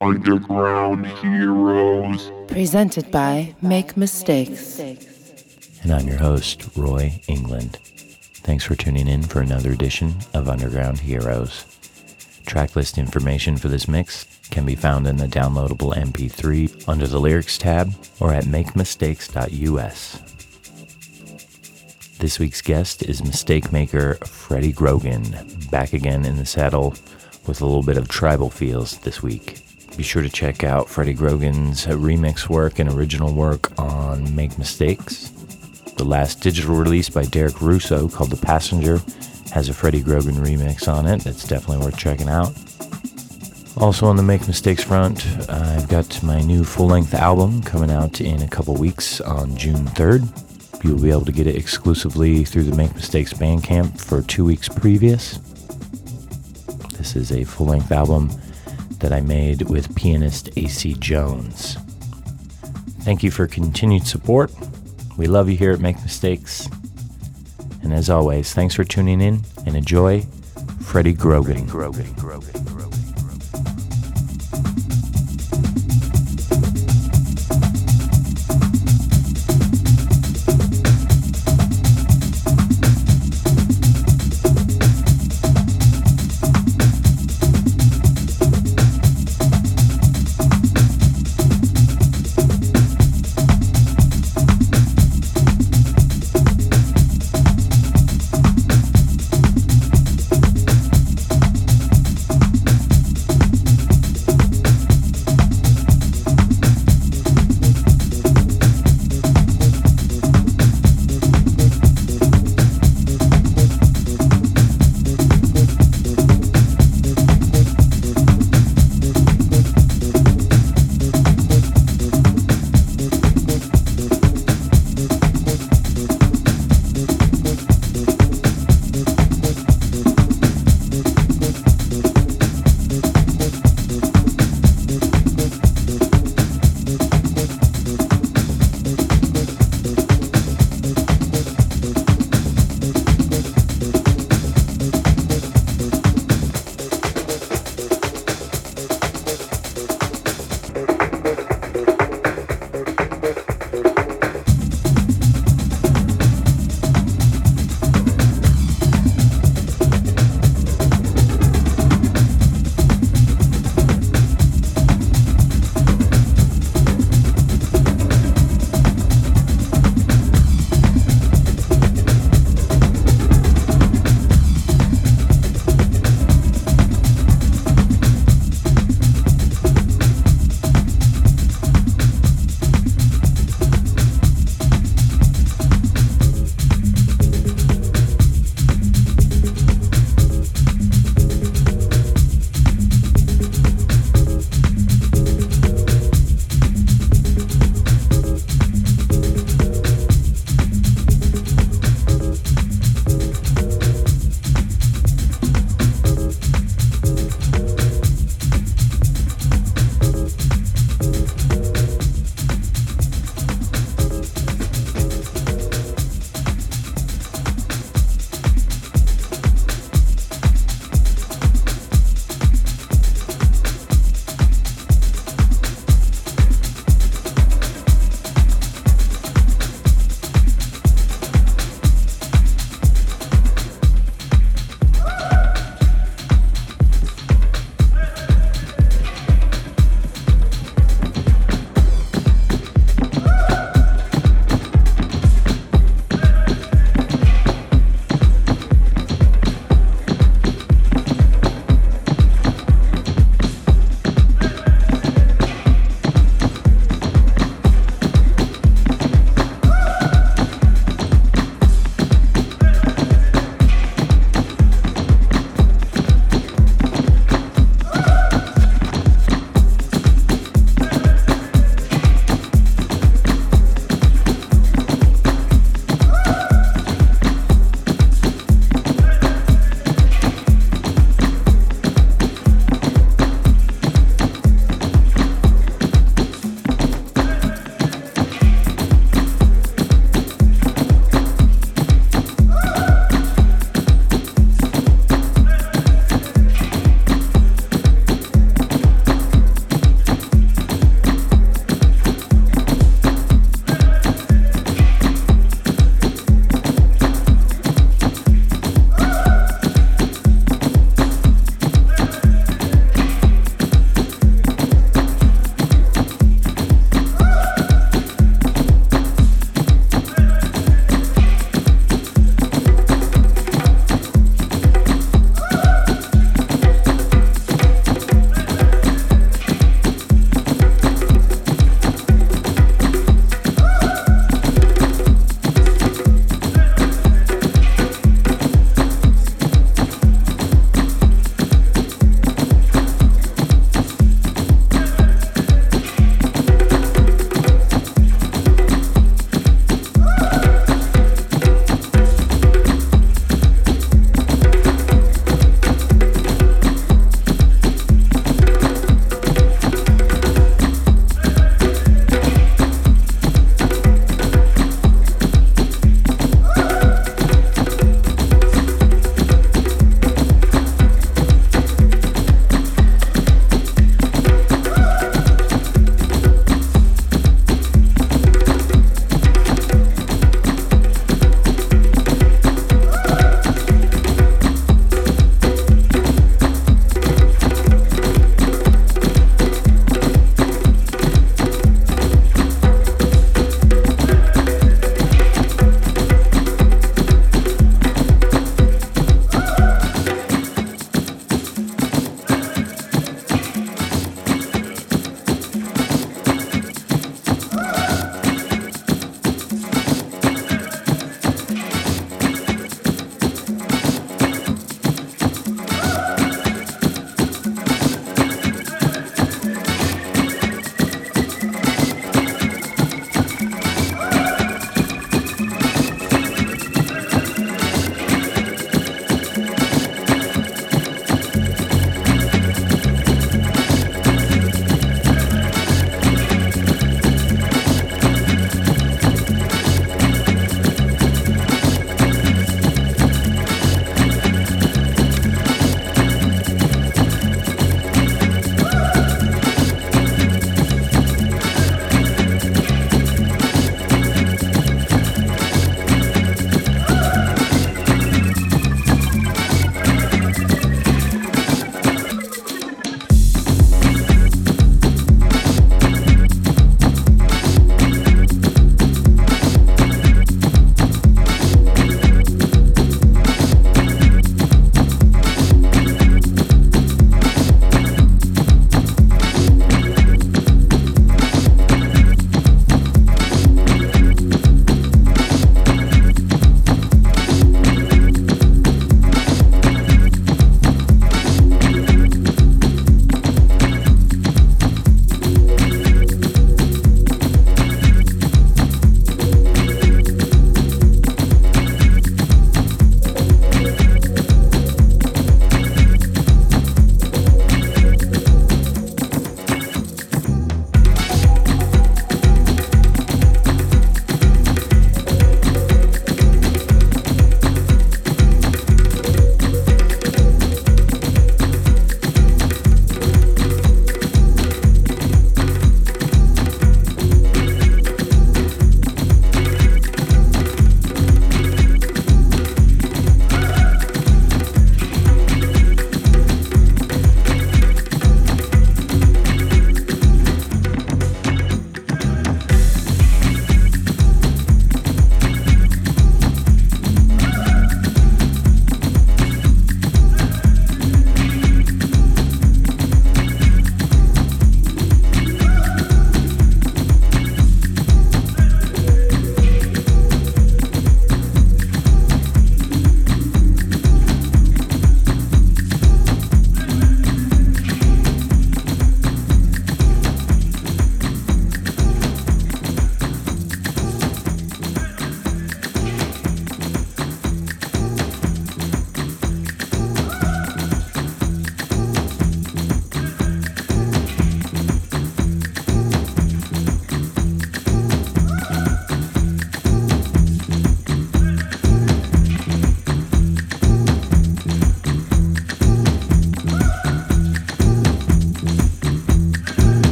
Underground Heroes. Presented by Make Mistakes. And I'm your host, Roy England. Thanks for tuning in for another edition of Underground Heroes. Tracklist information for this mix can be found in the downloadable MP3 under the lyrics tab or at makemistakes.us. This week's guest is mistake maker Fredy Grogan, back again in the saddle with a little bit of tribal feels this week. Be sure to check out Fredy Grogan's remix work and original work on Make Mistakes. The last digital release by Derek Russo called The Passenger has a Fredy Grogan remix on it that's definitely worth checking out. Also on the Make Mistakes front, I've got my new full-length album coming out in a couple weeks on June 3rd. You'll be able to get it exclusively through the Make Mistakes Bandcamp for two weeks previous. This is a full-length album that I made with pianist AC Jones. Thank you for continued support. We love you here at Make Mistakes. And as always, thanks for tuning in and enjoy Fredy Grogan. Grogan, Grogan.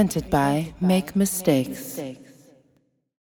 Presented by Make Mistakes.